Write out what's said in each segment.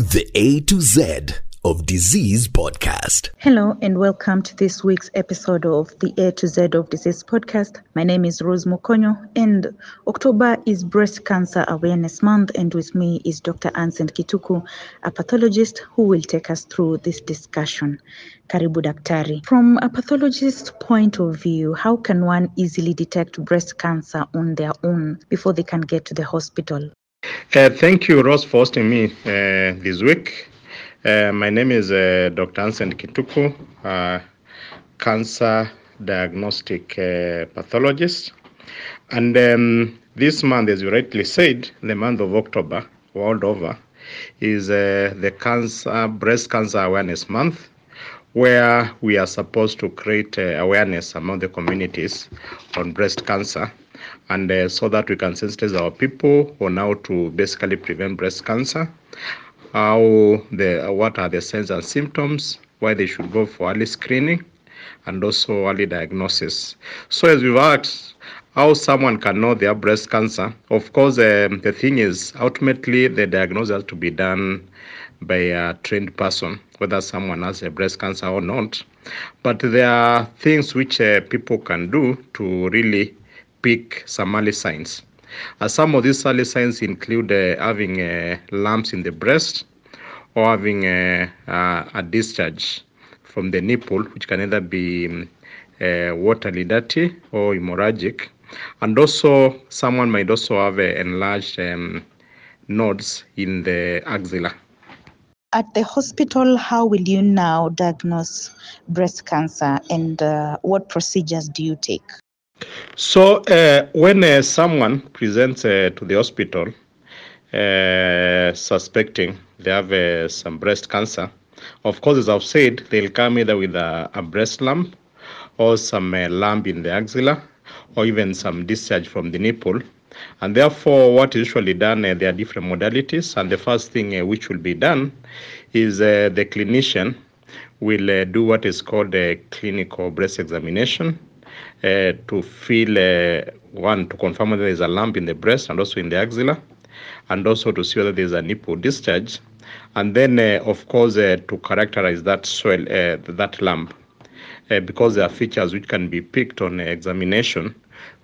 The A to Z of Disease Podcast. Hello, and welcome to this week's episode of the A to Z of Disease podcast. My name is Rose Mukonyo, and October is Breast Cancer Awareness Month, and with me is Dr. Ancent Kituku, a pathologist who will take us through this discussion. Karibu Daktari. From a pathologist's point of view, how can one easily detect breast cancer on their own before they can get to the hospital? Uh, thank you, Rose, for hosting me uh, this week. Uh, my name is uh, Dr. Ancent Kituku, cancer diagnostic uh, pathologist. And um, this month, as you rightly said, the month of October, world over, is uh, the cancer breast cancer awareness month, where we are supposed to create awareness among the communities on breast cancer, and uh, so that we can sensitize our people on how to basically prevent breast cancer how the what are the signs and symptoms, why they should go for early screening, and also early diagnosis. So as we've asked, how someone can know their breast cancer. Of course, um, the thing is ultimately the diagnosis has to be done by a trained person, whether someone has a breast cancer or not. But there are things which uh, people can do to really pick some early signs. Uh, some of these early signs include uh, having uh, lumps in the breast or having a, a discharge from the nipple, which can either be um, watery dirty or hemorrhagic. And also, someone might also have enlarged um, nodes in the axilla. At the hospital, how will you now diagnose breast cancer and uh, what procedures do you take? So, uh, when uh, someone presents uh, to the hospital uh, suspecting they have uh, some breast cancer, of course, as I've said, they'll come either with a, a breast lump or some uh, lump in the axilla or even some discharge from the nipple. And therefore, what is usually done, there are different modalities. And the first thing which will be done is the clinician will do what is called a clinical breast examination uh, to feel uh, one to confirm whether there's a lump in the breast and also in the axilla, and also to see whether there's a nipple discharge, and then uh, of course to characterize that swell that lump. because there are features which can be picked on examination,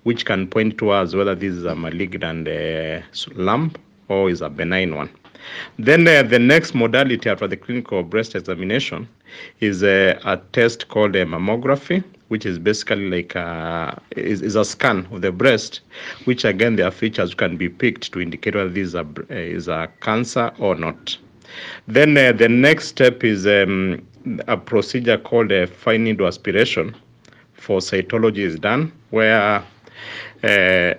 which can point towards whether this is a malignant lump or is a benign one. Then uh, the next modality after the clinical breast examination is uh, a test called a mammography, which is basically like a, is, is a scan of the breast, which again there are features can be picked to indicate whether this is a, is a cancer or not. Then uh, the next step is um, a procedure called a fine needle aspiration for cytology is done, where uh,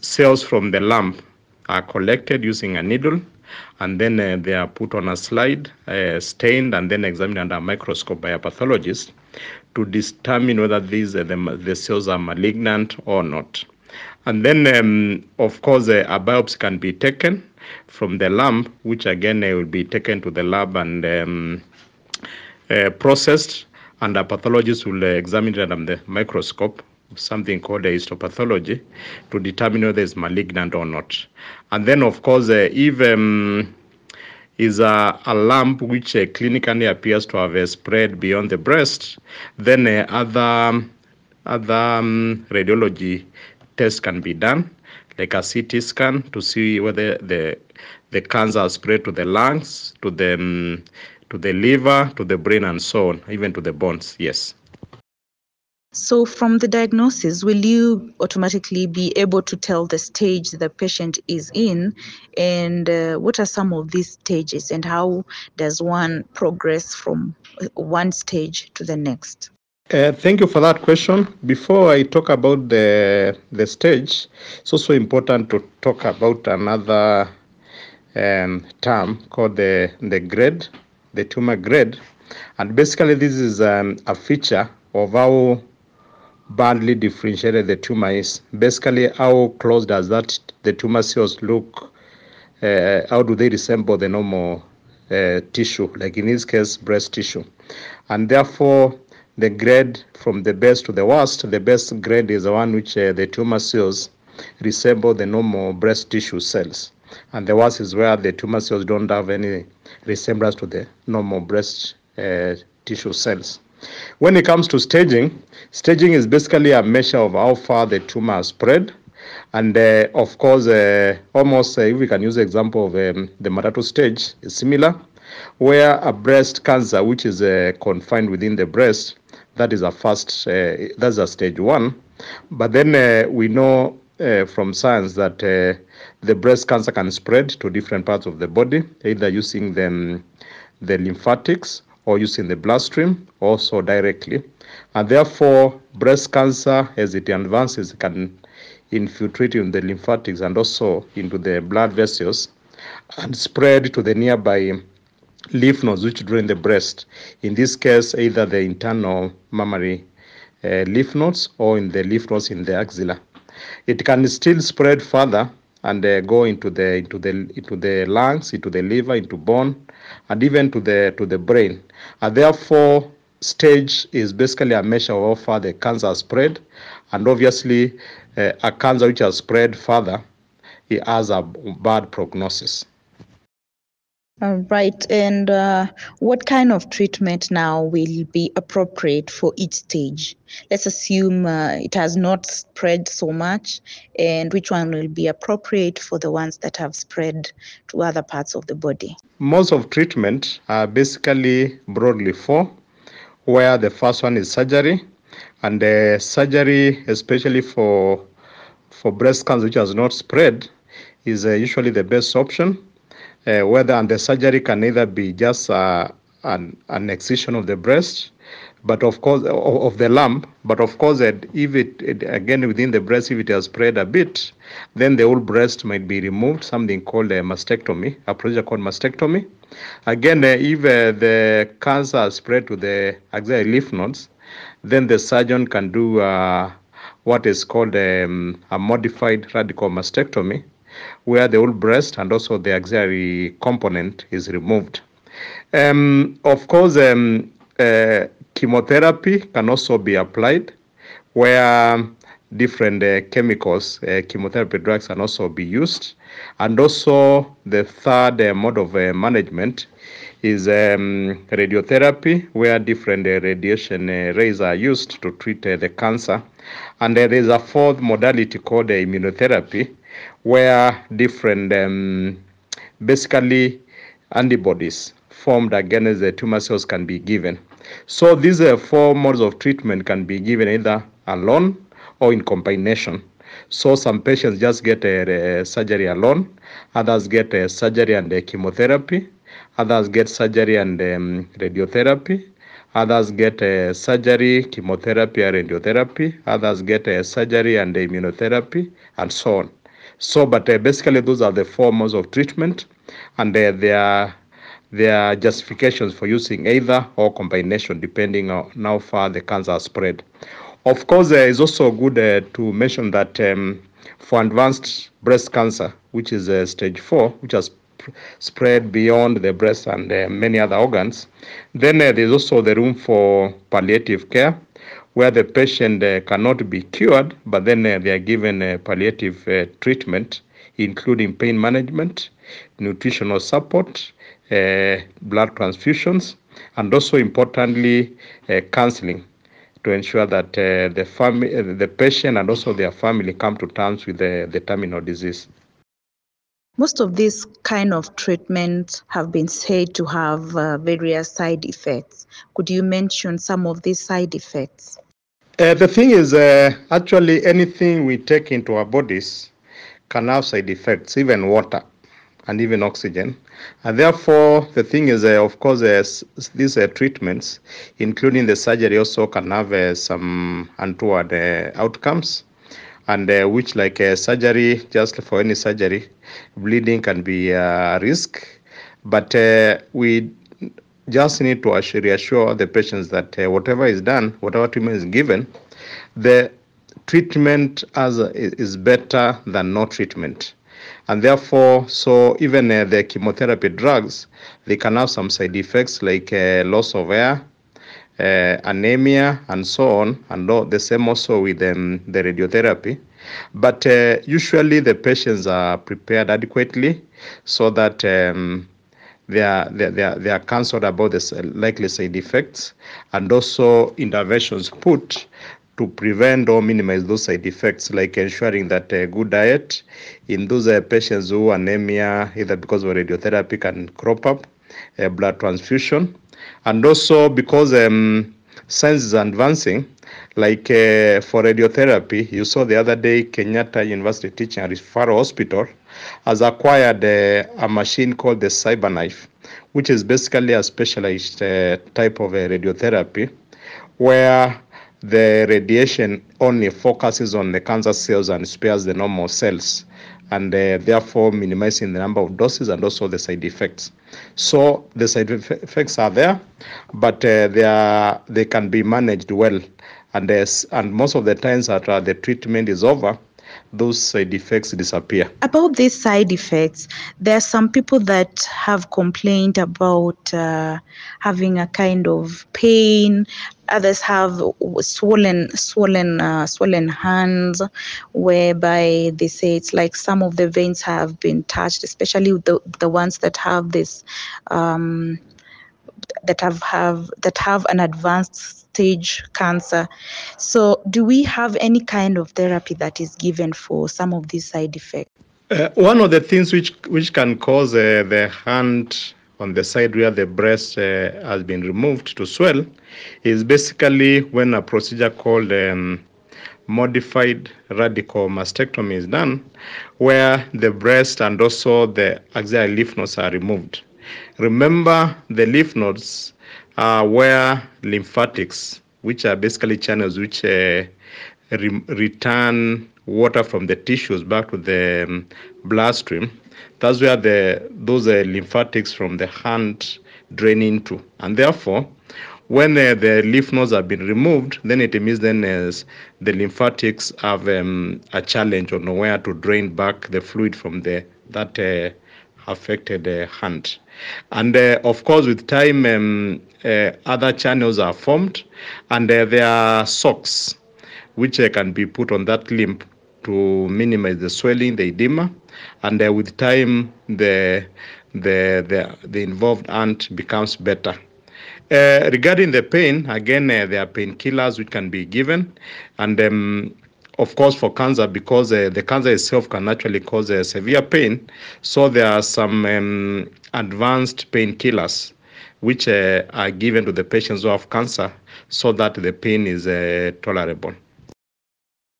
cells from the lump are collected using a needle and then uh, they are put on a slide, uh, stained, and then examined under a microscope by a pathologist to determine whether these uh, the, the cells are malignant or not. And then, um, of course, uh, a biopsy can be taken from the lump, which again uh, will be taken to the lab and um, uh, processed, and a pathologist will examine it under the microscope something called a histopathology to determine whether it's malignant or not. And then, of course, uh, if um, is a, a lump which uh, clinically appears to have uh, spread beyond the breast, then uh, other other um, radiology tests can be done, like a CT scan to see whether the the cancer has spread to the lungs, to the um, to the liver, to the brain, and so on, even to the bones. Yes. So, from the diagnosis, will you automatically be able to tell the stage the patient is in? And uh, what are some of these stages? And how does one progress from one stage to the next? Uh, thank you for that question. Before I talk about the the stage, it's also important to talk about another um, term called the, the grade, the tumor grade. And basically, this is um, a feature of how badly differentiated the tumor is. Basically, how close does that the tumor cells look? Uh, how do they resemble the normal uh, tissue, like in this case, breast tissue? And therefore, the grade from the best to the worst, the best grade is the one which uh, the tumor cells resemble the normal breast tissue cells. And the worst is where the tumor cells don't have any resemblance to the normal breast uh, tissue cells. When it comes to staging, staging is basically a measure of how far the tumor has spread. And uh, of course, uh, almost uh, if we can use the example of um, the Matatu stage, is similar, where a breast cancer, which is uh, confined within the breast, that is a first, uh, that's a stage one. But then uh, we know from science that the breast cancer can spread to different parts of the body, either using the, the lymphatics or using the bloodstream, also directly. And therefore, breast cancer, as it advances, can infiltrate in the lymphatics and also into the blood vessels and spread to the nearby lymph nodes which drain the breast. In this case, either the internal mammary uh, lymph nodes or in the lymph nodes in the axilla. It can still spread further and uh, go into the into the into the lungs, into the liver, into bone, and even to the to the brain. And therefore, stage is basically a measure of how far the cancer has spread, and obviously, uh, a cancer which has spread further, it has a bad prognosis. All right. And uh, what kind of treatment now will be appropriate for each stage? Let's assume uh, it has not spread so much, and which one will be appropriate for the ones that have spread to other parts of the body? Most of treatment are basically broadly four, where the first one is surgery, and the surgery, especially for for breast cancer which has not spread, is uh, usually the best option uh, whether and the surgery can either be just uh, an, an excision of the breast, but of course of, the lump. But of course, if it, it, again within the breast, if it has spread a bit, then the whole breast might be removed. Something called a mastectomy, a procedure called mastectomy. Again, uh, if uh, the cancer spread to the axillary lymph nodes, then the surgeon can do uh, what is called um, a modified radical mastectomy where the whole breast and also the axillary component is removed. Um, of course, um, uh, chemotherapy can also be applied where different uh, chemicals, uh, chemotherapy drugs can also be used. And also the third uh, mode of uh, management is um, radiotherapy, where different uh, radiation rays are used to treat the cancer. And there is a fourth modality called immunotherapy, where different um, basically antibodies formed against the tumor cells can be given. So these uh, four modes of treatment can be given either alone or in combination. So some patients just get a, a surgery alone, others get a surgery and a chemotherapy, others get surgery and um, radiotherapy, others get surgery, chemotherapy, and radiotherapy, others get a surgery and immunotherapy, and so on. So, but uh, basically, those are the four modes of treatment, and uh, there are there are justifications for using either or combination depending on how far the cancer has spread. Of course, uh, it's also good uh, to mention that um, for advanced breast cancer, which is uh, stage four, which has spread beyond the breast and uh, many other organs, then there's also the room for palliative care, where the patient uh, cannot be cured, but then uh, they are given uh, palliative uh, treatment, including pain management, nutritional support, uh, blood transfusions, and also importantly, uh, counseling to ensure that the family, the patient, and also their family come to terms with the, the terminal disease. Most of these kind of treatments have been said to have uh, various side effects. Could you mention some of these side effects? Uh, the thing is, uh, actually, anything we take into our bodies can have side effects, even water and even oxygen. And therefore, the thing is, uh, of course, uh, these uh, treatments, including the surgery, also can have uh, some untoward outcomes. and which like surgery, just for any surgery, bleeding can be a risk. But we just need to assure, reassure the patients that uh, whatever is done, whatever treatment is given, the treatment as is better than no treatment. And therefore so even uh, the chemotherapy drugs they can have some side effects like uh, loss of air, uh, anemia and so on and the same also with um, the radiotherapy. But uh, usually the patients are prepared adequately so that um, they are, they, are, they are counseled about the likely side effects and also interventions put to prevent or minimize those side effects, like ensuring that a good diet in those uh, patients who are anemia, either because of radiotherapy, can crop up, a blood transfusion, and also because um, science is advancing, like uh, for radiotherapy, you saw the other day Kenyatta University Teaching and Referral Hospital has acquired uh, a machine called the CyberKnife, which is basically a specialized uh, type of uh, radiotherapy where the radiation only focuses on the cancer cells and spares the normal cells and uh, therefore minimizing the number of doses and also the side effects. So the side effects are there, but uh, they are they can be managed well, and and most of the times after the treatment is over, those side effects disappear. About these side effects, there are some people that have complained about uh, having a kind of pain. Others have swollen, swollen, uh, swollen hands, whereby they say it's like some of the veins have been touched, especially the the ones that have this. Um, that have, have that have an advanced stage cancer. So, do we have any kind of therapy that is given for some of these side effects? Uh, one of the things which which can cause uh, the hand on the side where the breast uh, has been removed to swell is basically when a procedure called um, modified radical mastectomy is done, where the breast and also the axillary lymph nodes are removed. Remember, the lymph nodes are where lymphatics, which are basically channels which uh, re- return water from the tissues back to the um, bloodstream. That's where the those uh, lymphatics from the hand drain into, and therefore, when uh, the lymph nodes have been removed, then it means then as the lymphatics have um, a challenge on where to drain back the fluid from the that uh, affected uh, hand. And uh, of course, with time, um, uh, other channels are formed, and uh, there are socks which uh, can be put on that limb to minimize the swelling, the edema, and uh, with time, the the the, the involved ant becomes better. Uh, regarding the pain, again, there are painkillers which can be given, and um, of course, for cancer, because uh, the cancer itself can actually cause uh, severe pain, so there are some um, advanced painkillers which uh, are given to the patients who have cancer so that the pain is uh, tolerable.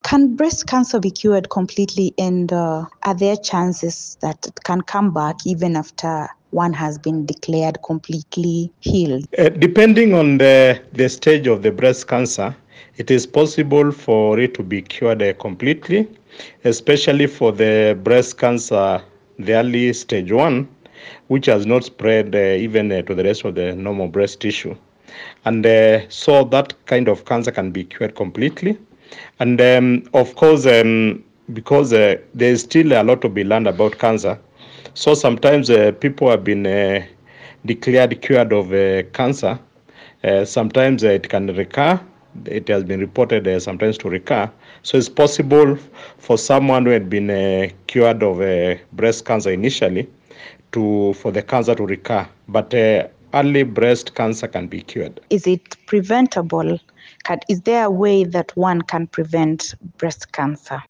Can breast cancer be cured completely, and uh, are there chances that it can come back even after one has been declared completely healed? Uh, depending on the, the stage of the breast cancer, it is possible for it to be cured uh, completely, especially for the breast cancer, the early stage one, which has not spread uh, even uh, to the rest of the normal breast tissue. And uh, so that kind of cancer can be cured completely. And um, of course, um, because uh, there is still a lot to be learned about cancer, so sometimes uh, people have been declared cured of cancer. sometimes it can recur it has been reported uh, sometimes to recur. So it's possible for someone who had been uh, cured of uh, breast cancer initially to for the cancer to recur. But uh, early breast cancer can be cured. Is it preventable? Can, is there a way that one can prevent breast cancer?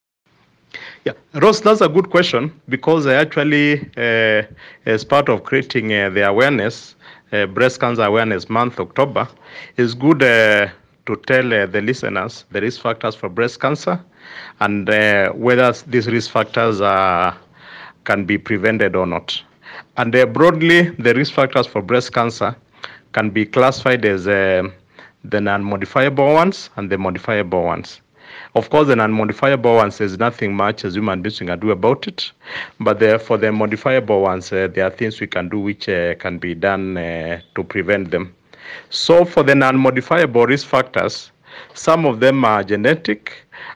Yeah, Ross, that's a good question because actually, uh, as part of creating uh, the awareness, uh, Breast Cancer Awareness Month, October, is good uh, to tell uh, the listeners the risk factors for breast cancer and uh, whether these risk factors are, can be prevented or not. And uh, broadly, the risk factors for breast cancer can be classified as uh, the non modifiable ones and the modifiable ones. Of course, the non-modifiable ones, there's nothing much as human beings can do about it. But for the modifiable ones, uh, there are things we can do which uh, can be done uh, to prevent them. So for the non-modifiable risk factors, some of them are genetic,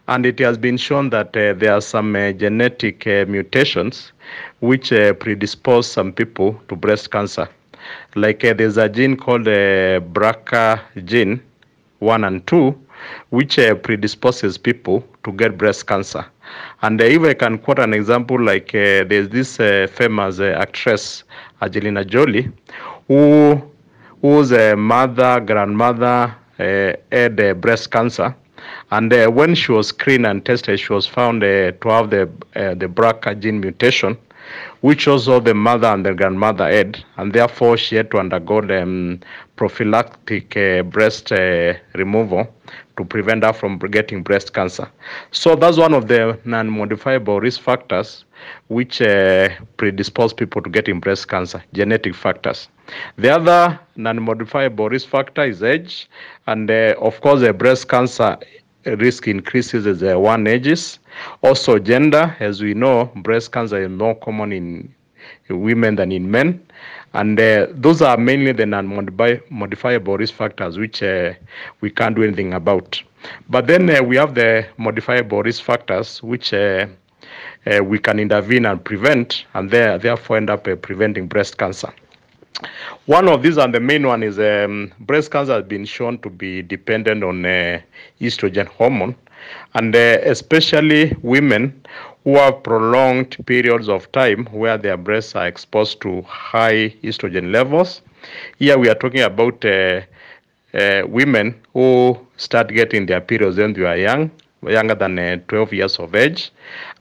and it has been shown that uh, there are some uh, genetic uh, mutations which uh, predispose some people to breast cancer. Like uh, there's a gene called uh, BRCA gene 1 and 2, which uh, predisposes people to get breast cancer. And if I can quote an example, like there's this famous actress, Angelina Jolie, who whose uh, mother, grandmother uh, had uh, breast cancer. And when she was screened and tested, she was found to have the, the BRCA gene mutation, which also the mother and the grandmother had. And therefore, she had to undergo the um, prophylactic uh, breast uh, removal to prevent her from getting breast cancer. So that's one of the non-modifiable risk factors which uh, predispose people to getting breast cancer, genetic factors. The other non-modifiable risk factor is age, and uh, of course, breast cancer risk increases as uh, one ages. Also, gender, as we know, breast cancer is more common in women than in men. And uh, those are mainly the non-modifiable risk factors which uh, we can't do anything about. But then uh, we have the modifiable risk factors which uh, uh, we can intervene and prevent, and there, therefore end up uh, preventing breast cancer. One of these, and the main one, is um, breast cancer has been shown to be dependent on uh, estrogen hormone, and uh, especially women who have prolonged periods of time where their breasts are exposed to high estrogen levels. Here we are talking about uh, uh, women who start getting their periods when they are young, younger than uh, 12 years of age,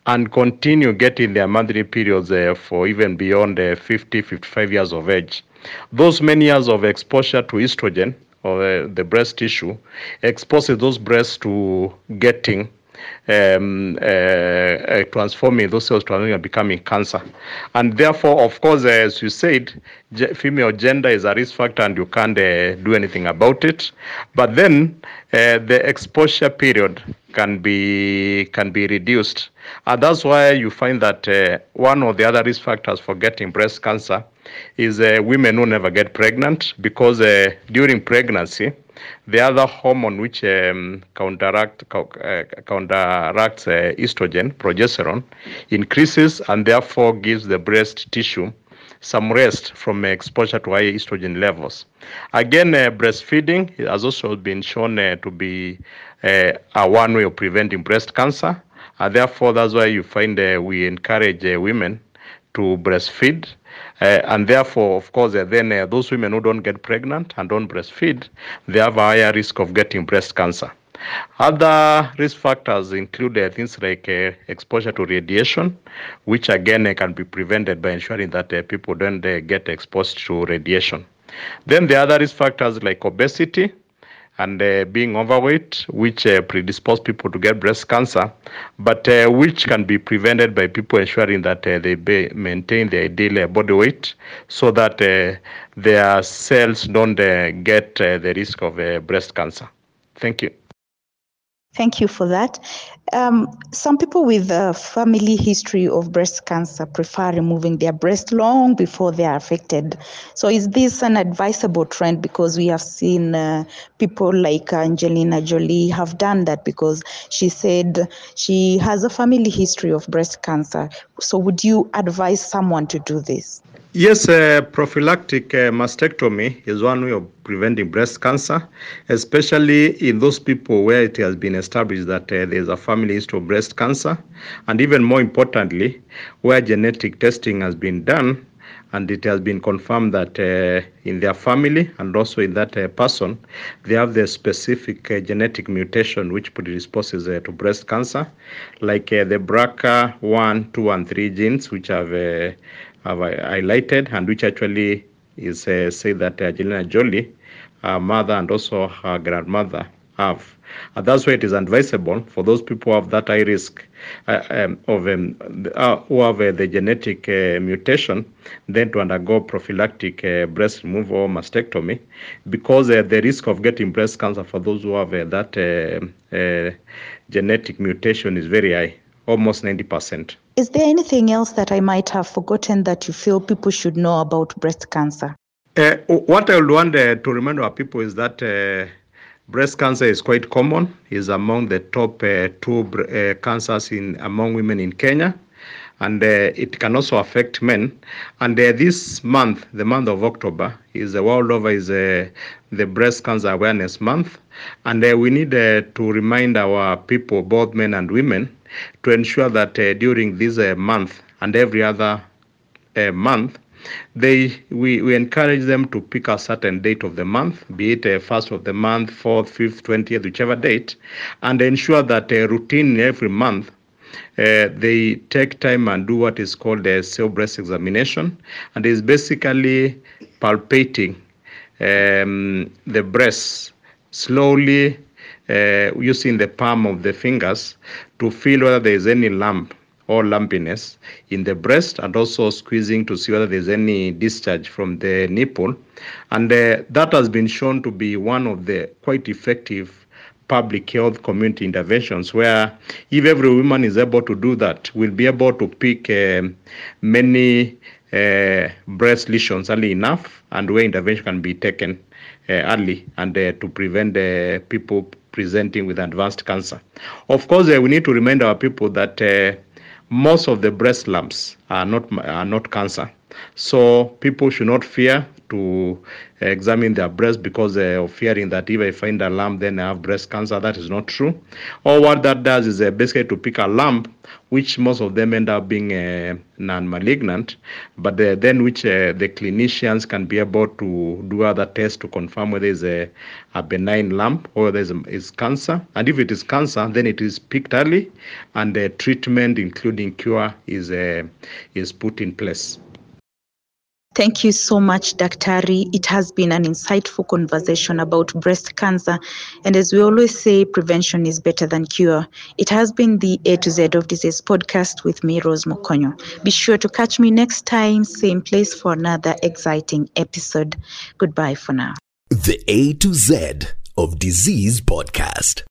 and continue getting their monthly periods uh, for even beyond uh, 50, 55 years of age. Those many years of exposure to estrogen or uh, the breast tissue exposes those breasts to getting um, uh, uh, transforming those cells transforming and becoming cancer. And therefore, of course, as you said, ge- female gender is a risk factor and you can't uh, do anything about it. But then uh, the exposure period can be can be reduced. And that's why you find that uh, one of the other risk factors for getting breast cancer is uh, women who never get pregnant because during pregnancy, the other hormone which um, counteract, uh, counteracts uh, estrogen, progesterone, increases and therefore gives the breast tissue some rest from exposure to high estrogen levels. Again, uh, breastfeeding has also been shown uh, to be uh, a one way of preventing breast cancer. And therefore, that's why you find uh, we encourage women to breastfeed. Uh, and therefore, of course, uh, then uh, those women who don't get pregnant and don't breastfeed, they have a higher risk of getting breast cancer. Other risk factors include uh, things like uh, exposure to radiation, which again uh, can be prevented by ensuring that people don't get exposed to radiation. Then the other risk factors like obesity and uh, being overweight, which uh, predispose people to get breast cancer, but uh, which can be prevented by people ensuring that uh, they be, maintain their ideal body weight so that uh, their cells don't uh, get the risk of breast cancer. Thank you. Thank you for that. Um, some people with a family history of breast cancer prefer removing their breast long before they are affected. So, is this an advisable trend? Because we have seen uh, people like Angelina Jolie have done that because she said she has a family history of breast cancer. So, would you advise someone to do this? Yes, uh, prophylactic uh, mastectomy is one way of preventing breast cancer, especially in those people where it has been established that uh, there's a family history of breast cancer, and even more importantly, where genetic testing has been done and it has been confirmed that uh, in their family and also in that uh, person, they have the specific uh, genetic mutation which predisposes uh, to breast cancer, like uh, the BRCA1, 2, and 3 genes, which have, uh, have uh, highlighted and which actually is uh, say that Angelina Jolie, her mother and also her grandmother have. And that's why it is advisable for those people who have that high risk uh, um, of um, uh, who have uh, the genetic uh, mutation, then to undergo prophylactic uh, breast removal or mastectomy, because uh, the risk of getting breast cancer for those who have that genetic mutation is very high, almost 90%. Is there anything else that I might have forgotten that you feel people should know about breast cancer? what I would want to remind our people is that Breast cancer is quite common. is among the top uh, two uh, cancers in among women in Kenya, and uh, it can also affect men. And uh, this month, the month of October, is the world over is uh, the breast cancer awareness month, and uh, we need to remind our people, both men and women, to ensure that uh, during this uh, month and every other uh, month they we, we encourage them to pick a certain date of the month, be it a first of the month, fourth, fifth, twentieth, whichever date, and ensure that a routine every month uh, they take time and do what is called a self breast examination, and is basically palpating um, the breast slowly uh, using the palm of the fingers to feel whether there is any lump or lumpiness in the breast and also squeezing to see whether there's any discharge from the nipple. And uh, that has been shown to be one of the quite effective public health community interventions where if every woman is able to do that, we'll be able to pick uh, many uh, breast lesions early enough and where intervention can be taken uh, early and uh, to prevent uh, people presenting with advanced cancer. Of course, eh, we need to remind our people that eh, most of the breast lumps are not are not cancer. So people should not fear to examine their breast because of fearing that if I find a lump, then I have breast cancer. That is not true. Or what that does is uh, basically to pick a lump, which most of them end up being uh, non-malignant, but then which uh, the clinicians can be able to do other tests to confirm whether it's a, a benign lump or whether it's, cancer. And if it is cancer, then it is picked early, and the treatment, including cure, is is put in place. Thank you so much, Daktari. It has been an insightful conversation about breast cancer. And as we always say, prevention is better than cure. It has been the A to Z of Disease podcast with me, Rose Mukonyo. Be sure to catch me next time, same place for another exciting episode. Goodbye for now. The A to Z of Disease podcast.